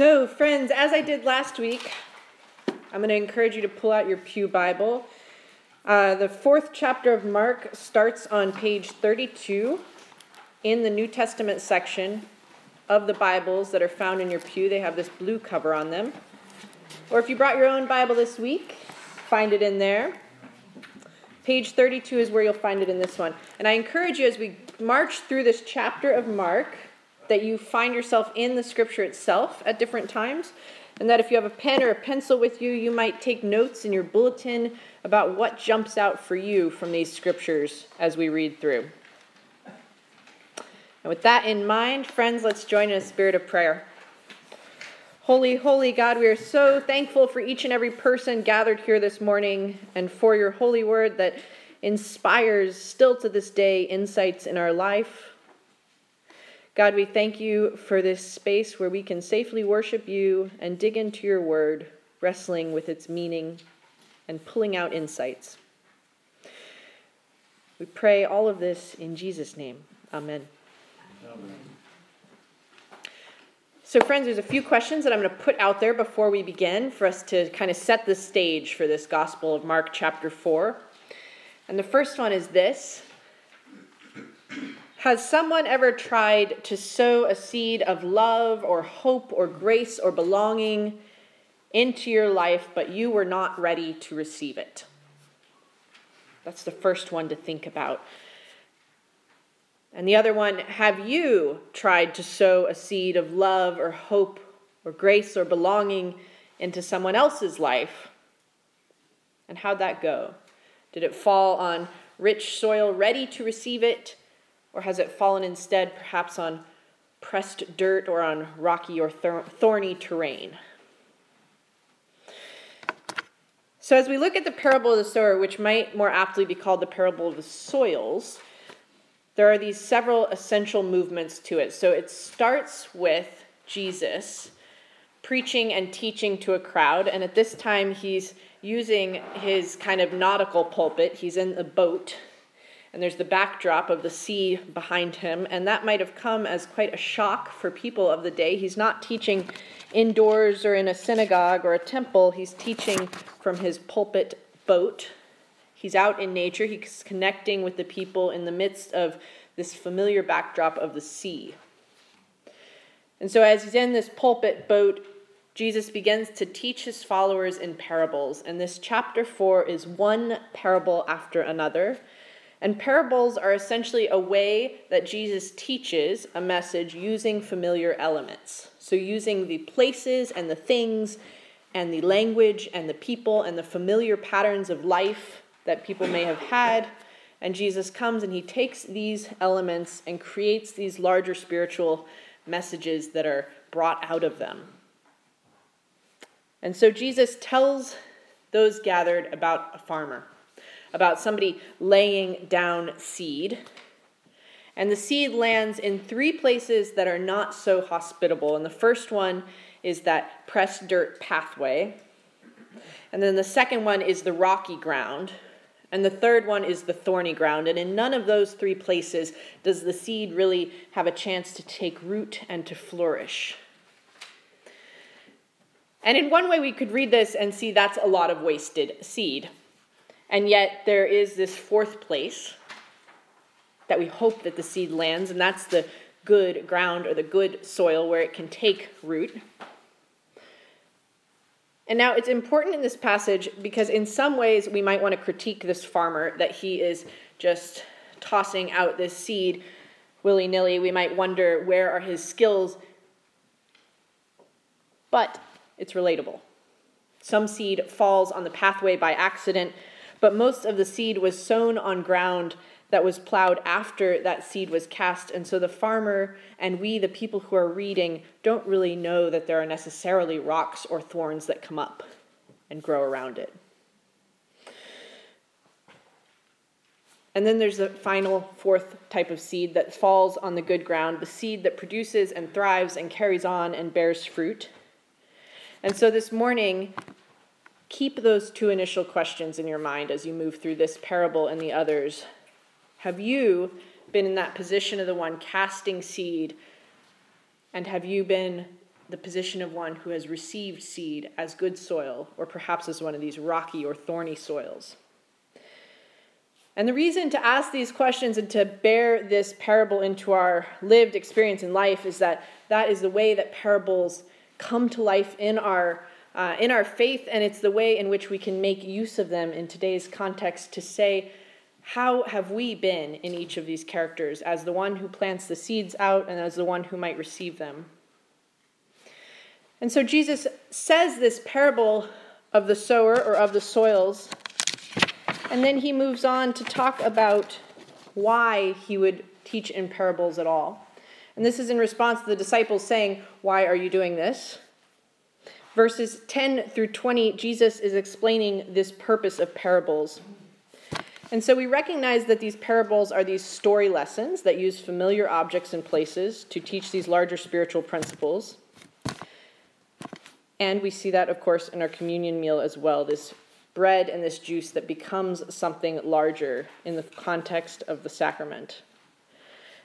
So, friends, as I did last week, I'm going to encourage you to pull out your Pew Bible. Uh, the fourth chapter of Mark starts on page 32 in the New Testament section of the Bibles that are found in your pew. They have this blue cover on them. Or if you brought your own Bible this week, find it in there. Page 32 is where you'll find it in this one. And I encourage you as we march through this chapter of Mark that you find yourself in the scripture itself at different times, and that if you have a pen or a pencil with you, you might take notes in your bulletin about what jumps out for you from these scriptures as we read through. And with that in mind, friends, let's join in a spirit of prayer. Holy, holy God, we are so thankful for each and every person gathered here this morning and for your holy word that inspires still to this day insights in our life God, we thank you for this space where we can safely worship you and dig into your word, wrestling with its meaning and pulling out insights. We pray all of this in Jesus' name. Amen. Amen. So, friends, there's a few questions that I'm going to put out there before we begin for us to kind of set the stage for this Gospel of Mark, chapter 4. And the first one is this has someone ever tried to sow a seed of love or hope or grace or belonging into your life, but you were not ready to receive it? That's the first one to think about. And the other one, have you tried to sow a seed of love or hope or grace or belonging into someone else's life? And how'd that go? Did it fall on rich soil ready to receive it? Or has it fallen instead perhaps on pressed dirt or on rocky or thorny terrain? So, as we look at the parable of the sower, which might more aptly be called the parable of the soils, there are these several essential movements to it. So, it starts with Jesus preaching and teaching to a crowd, and at this time, he's using his kind of nautical pulpit. He's in a boat and there's the backdrop of the sea behind him, and that might have come as quite a shock for people of the day. He's not teaching indoors or in a synagogue or a temple, he's teaching from his pulpit boat. He's out in nature, he's connecting with the people in the midst of this familiar backdrop of the sea. And so, as he's in this pulpit boat, Jesus begins to teach his followers in parables. And this chapter 4 is one parable after another. And parables are essentially a way that Jesus teaches a message using familiar elements. So, using the places and the things and the language and the people and the familiar patterns of life that people may have had. And Jesus comes and he takes these elements and creates these larger spiritual messages that are brought out of them. And so Jesus tells those gathered about a farmer about somebody laying down seed. And the seed lands in three places that are not so hospitable. And the first one is that pressed dirt pathway. And then the second one is the rocky ground. And the third one is the thorny ground. And in none of those three places does the seed really have a chance to take root and to flourish. And in one way, we could read this and see that's a lot of wasted seed. And yet there is this fourth place that we hope that the seed lands, and that's the good ground or the good soil where it can take root. And now it's important in this passage because, in some ways, we might want to critique this farmer that he is just tossing out this seed willy nilly. We might wonder where are his skills. But it's relatable. Some seed falls on the pathway by accident, but most of the seed was sown on ground that was plowed after that seed was cast. And so the farmer and we, the people who are reading, don't really know that there are necessarily rocks or thorns that come up and grow around it. And then there's the final fourth type of seed that falls on the good ground, the seed that produces and thrives and carries on and bears fruit. And so this morning, Keep those two initial questions in your mind as you move through this parable and the others. Have you been in that position of the one casting seed? And have you been the position of one who has received seed as good soil, or perhaps as one of these rocky or thorny soils. And the reason to ask these questions and to bear this parable into our lived experience in life is that that is the way that parables come to life in our uh, in our faith, and it's the way in which we can make use of them in today's context to say, how have we been in each of these characters as the one who plants the seeds out and as the one who might receive them? And so Jesus says this parable of the sower or of the soils, and then he moves on to talk about why he would teach in parables at all. And this is in response to the disciples saying, Why are you doing this? Verses 10 through 20, Jesus is explaining this purpose of parables. And so we recognize that these parables are these story lessons that use familiar objects and places to teach these larger spiritual principles. And we see that, of course, in our communion meal as well this bread and this juice that becomes something larger in the context of the sacrament.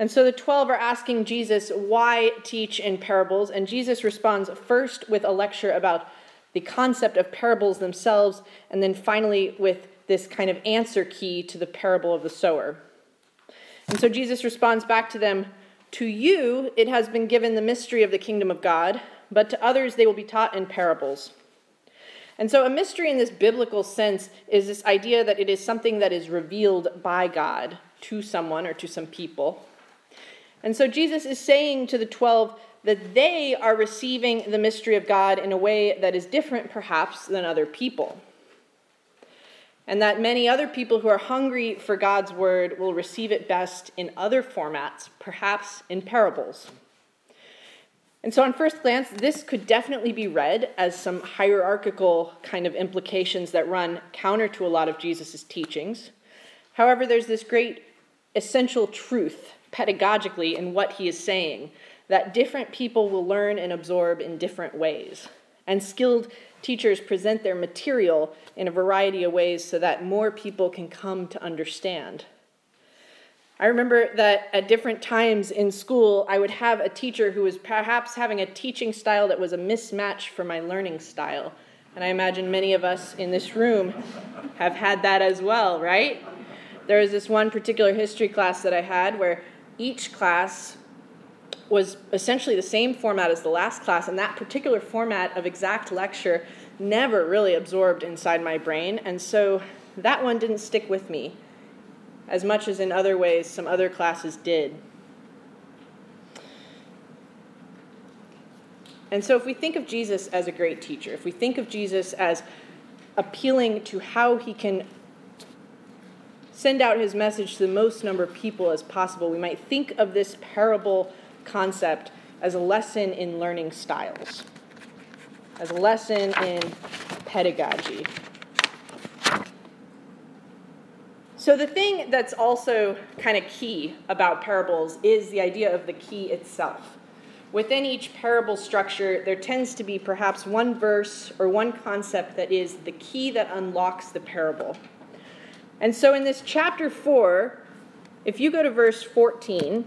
And so the 12 are asking Jesus, why teach in parables? And Jesus responds first with a lecture about the concept of parables themselves, and then finally with this kind of answer key to the parable of the sower. And so Jesus responds back to them To you it has been given the mystery of the kingdom of God, but to others they will be taught in parables. And so, a mystery in this biblical sense is this idea that it is something that is revealed by God to someone or to some people. And so Jesus is saying to the 12 that they are receiving the mystery of God in a way that is different, perhaps, than other people. And that many other people who are hungry for God's word will receive it best in other formats, perhaps in parables. And so, on first glance, this could definitely be read as some hierarchical kind of implications that run counter to a lot of Jesus' teachings. However, there's this great essential truth pedagogically in what he is saying, that different people will learn and absorb in different ways. And skilled teachers present their material in a variety of ways so that more people can come to understand. I remember that at different times in school, I would have a teacher who was perhaps having a teaching style that was a mismatch for my learning style. And I imagine many of us in this room have had that as well, right? There was this one particular history class that I had where each class was essentially the same format as the last class, and that particular format of exact lecture never really absorbed inside my brain, and so that one didn't stick with me as much as in other ways some other classes did. And so, if we think of Jesus as a great teacher, if we think of Jesus as appealing to how he can send out his message to the most number of people as possible, we might think of this parable concept as a lesson in learning styles, as a lesson in pedagogy. So, the thing that's also kind of key about parables is the idea of the key itself. Within each parable structure, there tends to be perhaps one verse or one concept that is the key that unlocks the parable. And so in this chapter 4, if you go to verse 14,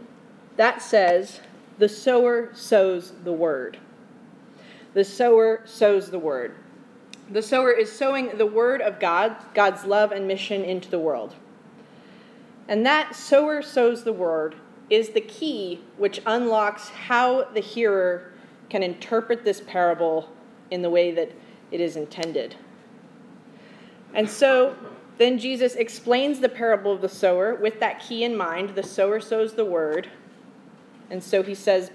that says, The sower sows the word. The sower sows the word. The sower is sowing the word of God, God's love and mission into the world. And that sower sows the word is the key which unlocks how the hearer can interpret this parable in the way that it is intended. And so then Jesus explains the parable of the sower with that key in mind. The sower sows the word. And so he says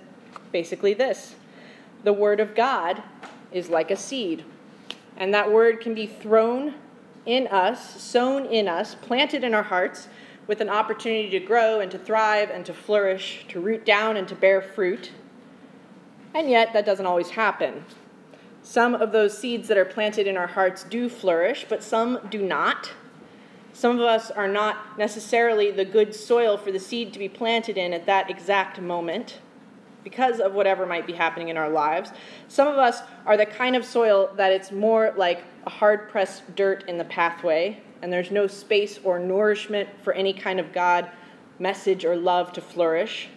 basically this the word of God is like a seed. And that word can be thrown in us, sown in us, planted in our hearts with an opportunity to grow and to thrive and to flourish, to root down and to bear fruit. And yet, that doesn't always happen. Some of those seeds that are planted in our hearts do flourish, but some do not. Some of us are not necessarily the good soil for the seed to be planted in at that exact moment because of whatever might be happening in our lives. Some of us are the kind of soil that it's more like a hard pressed dirt in the pathway, and there's no space or nourishment for any kind of God message or love to flourish,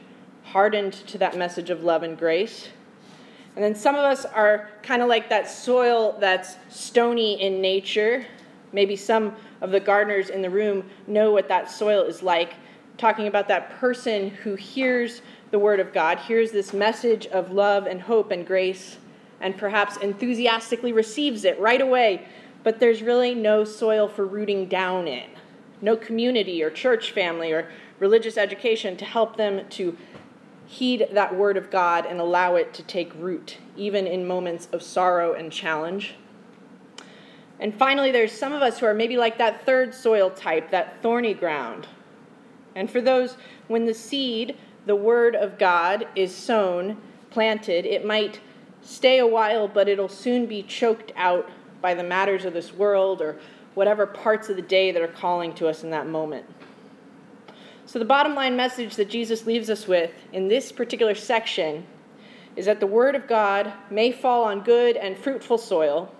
hardened to that message of love and grace. And then some of us are kind of like that soil that's stony in nature. Maybe some of the gardeners in the room know what that soil is like, talking about that person who hears the word of God, hears this message of love and hope and grace, and perhaps enthusiastically receives it right away, but there's really no soil for rooting down in, no community or church family or religious education to help them to heed that word of God and allow it to take root, even in moments of sorrow and challenge. And finally, there's some of us who are maybe like that third soil type, that thorny ground. And for those, when the seed, the word of God, is sown, planted, it might stay a while, but it'll soon be choked out by the matters of this world or whatever parts of the day that are calling to us in that moment. So, the bottom line message that Jesus leaves us with in this particular section is that the Word of God may fall on good and fruitful soil,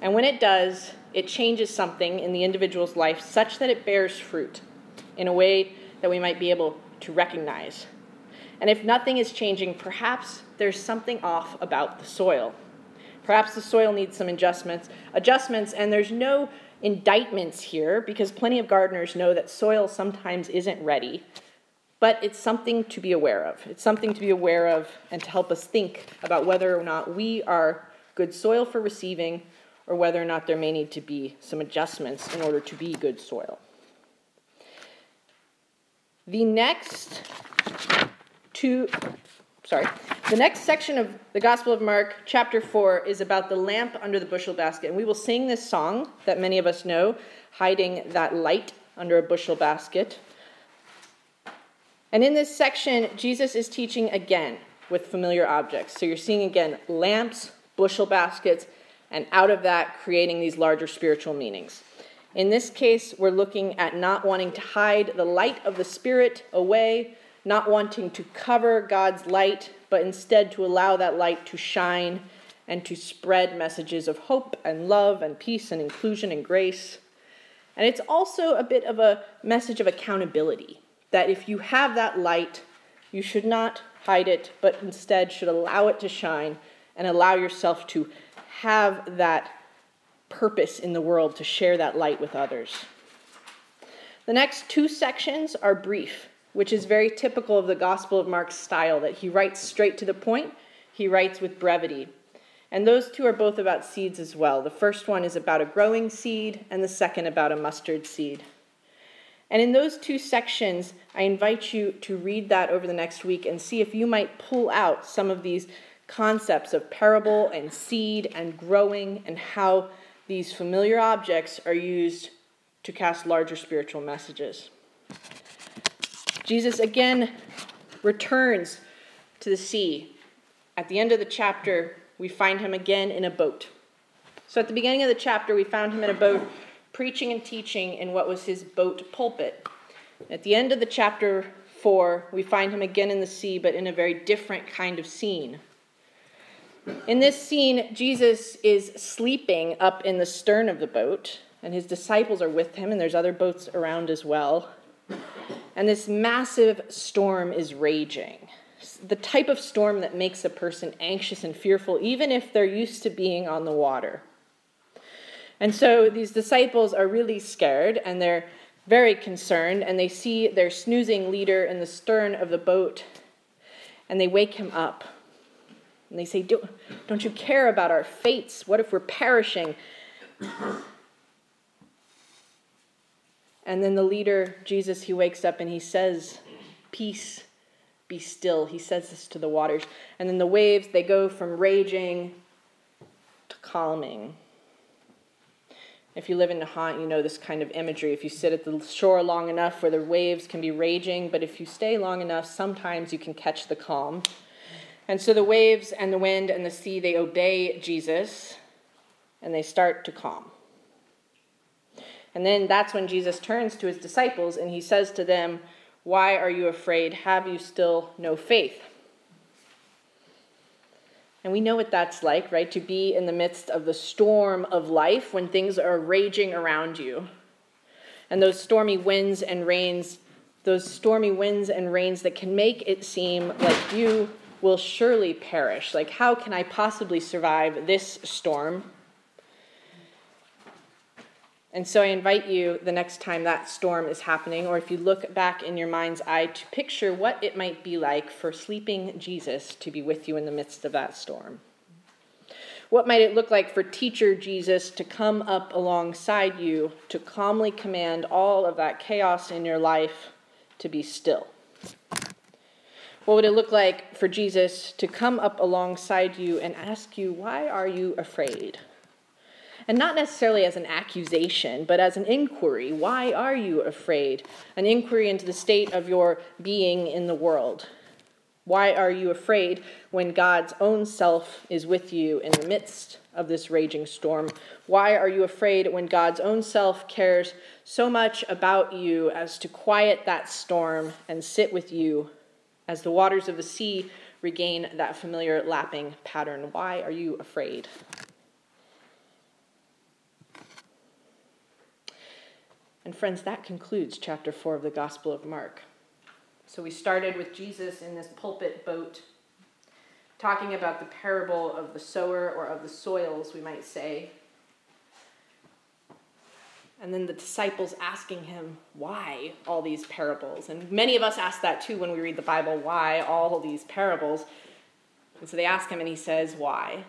and when it does, it changes something in the individual's life such that it bears fruit in a way that we might be able to recognize. And if nothing is changing, perhaps there's something off about the soil. Perhaps the soil needs some adjustments, adjustments, and there's no indictments here because plenty of gardeners know that soil sometimes isn't ready. But it's something to be aware of. It's something to be aware of and to help us think about whether or not we are good soil for receiving or whether or not there may need to be some adjustments in order to be good soil. The next two sorry. The next section of the Gospel of Mark, chapter 4, is about the lamp under the bushel basket. And we will sing this song that many of us know, Hiding That Light Under a Bushel Basket. And in this section, Jesus is teaching again with familiar objects. So you're seeing again lamps, bushel baskets, and out of that, creating these larger spiritual meanings. In this case, we're looking at not wanting to hide the light of the Spirit away not wanting to cover God's light, but instead to allow that light to shine and to spread messages of hope and love and peace and inclusion and grace. And it's also a bit of a message of accountability that if you have that light, you should not hide it, but instead should allow it to shine and allow yourself to have that purpose in the world to share that light with others. The next two sections are brief which is very typical of the Gospel of Mark's style, that he writes straight to the point, he writes with brevity. And those two are both about seeds as well. The first one is about a growing seed, and the second about a mustard seed. And in those two sections, I invite you to read that over the next week and see if you might pull out some of these concepts of parable and seed and growing and how these familiar objects are used to cast larger spiritual messages. Jesus again returns to the sea. At the end of the chapter, we find him again in a boat. So at the beginning of the chapter, we found him in a boat preaching and teaching in what was his boat pulpit. At the end of the chapter 4, we find him again in the sea, but in a very different kind of scene. In this scene, Jesus is sleeping up in the stern of the boat, and his disciples are with him, and there's other boats around as well and this massive storm is raging. The type of storm that makes a person anxious and fearful, even if they're used to being on the water. And so these disciples are really scared and they're very concerned, and they see their snoozing leader in the stern of the boat, and they wake him up. And they say, Don't you care about our fates? What if we're perishing? And then the leader, Jesus, he wakes up and he says, Peace, be still. He says this to the waters. And then the waves, they go from raging to calming. If you live in Nahant, you know this kind of imagery. If you sit at the shore long enough where the waves can be raging, but if you stay long enough, sometimes you can catch the calm. And so the waves and the wind and the sea, they obey Jesus and they start to calm. And then that's when Jesus turns to his disciples and he says to them, Why are you afraid? Have you still no faith? And we know what that's like, right? To be in the midst of the storm of life when things are raging around you. And those stormy winds and rains, those stormy winds and rains that can make it seem like you will surely perish. Like, how can I possibly survive this storm? And so I invite you the next time that storm is happening, or if you look back in your mind's eye, to picture what it might be like for sleeping Jesus to be with you in the midst of that storm. What might it look like for teacher Jesus to come up alongside you to calmly command all of that chaos in your life to be still? What would it look like for Jesus to come up alongside you and ask you, Why are you afraid? And not necessarily as an accusation, but as an inquiry. Why are you afraid? An inquiry into the state of your being in the world. Why are you afraid when God's own self is with you in the midst of this raging storm? Why are you afraid when God's own self cares so much about you as to quiet that storm and sit with you as the waters of the sea regain that familiar lapping pattern? Why are you afraid? And friends, that concludes chapter 4 of the Gospel of Mark. So we started with Jesus in this pulpit boat, talking about the parable of the sower or of the soils, we might say. And then the disciples asking him, why all these parables? And many of us ask that too when we read the Bible, why all these parables? And so they ask him, and he says, why?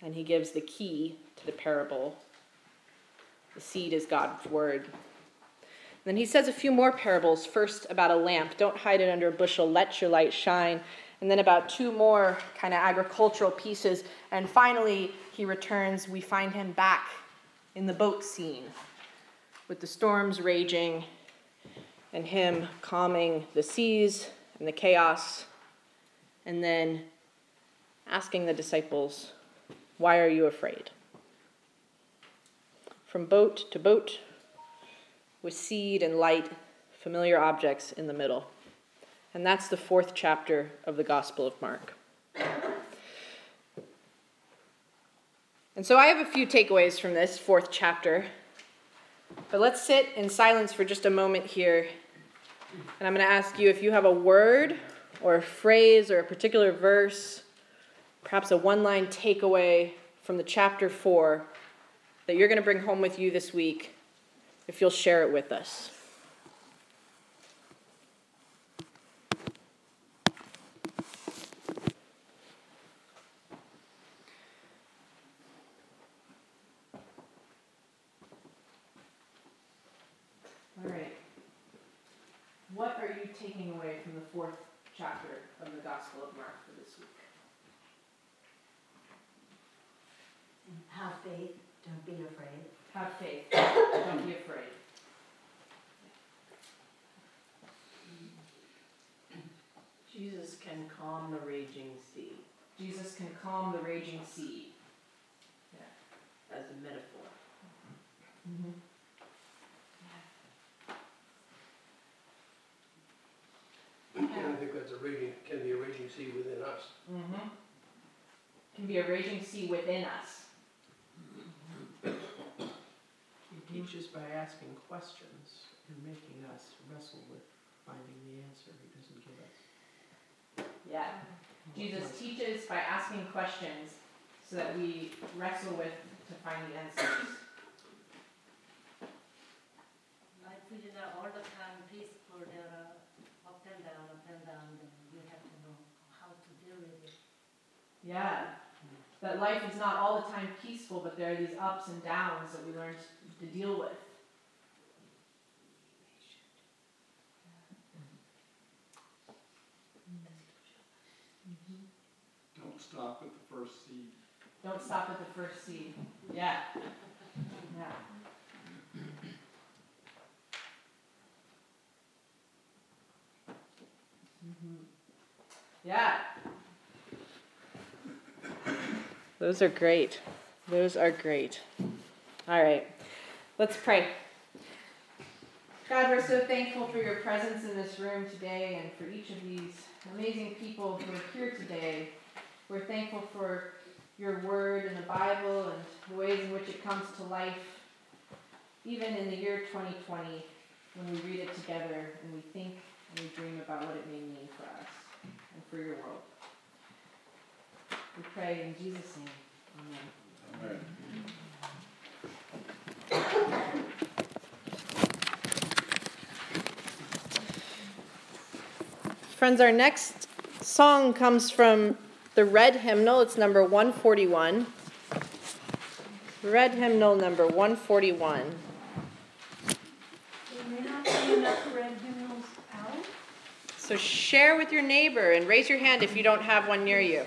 And he gives the key to the parable. The seed is God's word. Then he says a few more parables. First, about a lamp. Don't hide it under a bushel. Let your light shine. And then about two more kind of agricultural pieces. And finally, he returns. We find him back in the boat scene with the storms raging and him calming the seas and the chaos. And then asking the disciples, Why are you afraid? From boat to boat, with seed and light, familiar objects in the middle. And that's the fourth chapter of the Gospel of Mark. And so I have a few takeaways from this fourth chapter. But let's sit in silence for just a moment here. And I'm going to ask you if you have a word or a phrase or a particular verse, perhaps a one line takeaway from the chapter 4 that you're going to bring home with you this week if you'll share it with us. All right. What are you taking away from the fourth chapter of the Gospel of Mark for this week? Have faith, don't be afraid. Have faith. Don't be afraid. Jesus can calm the raging sea Jesus can calm the raging sea. Yeah. as a metaphor. Mm-hmm. And I think that's a raging, can be a raging sea within us. Mm-hmm. Can be a raging sea within us. He teaches by asking questions and making us wrestle with finding the answer he doesn't give us. Yeah. Jesus teaches by asking questions so that we wrestle with to find the answers. Life is uh, all the time peaceful, there are up and down, up and down, and we have to know how to deal with it. Yeah. That life is not all the time peaceful, but there are these ups and downs that we learn to deal with. Don't stop at the first seed. Don't stop at the first seed. Yeah. Yeah. Mhm. Yeah. Those are great. Those are great. All right. Let's pray. God, we're so thankful for your presence in this room today and for each of these amazing people who are here today. We're thankful for your word in the Bible and the ways in which it comes to life, even in the year 2020, when we read it together and we think and we dream about what it may mean for us and for your world. We pray in Jesus' name. Amen. Amen. Friends, our next song comes from the red hymnal. It's number 141. Red hymnal number 141. There may not be enough red hymnals out. So share with your neighbor and raise your hand if you don't have one near you.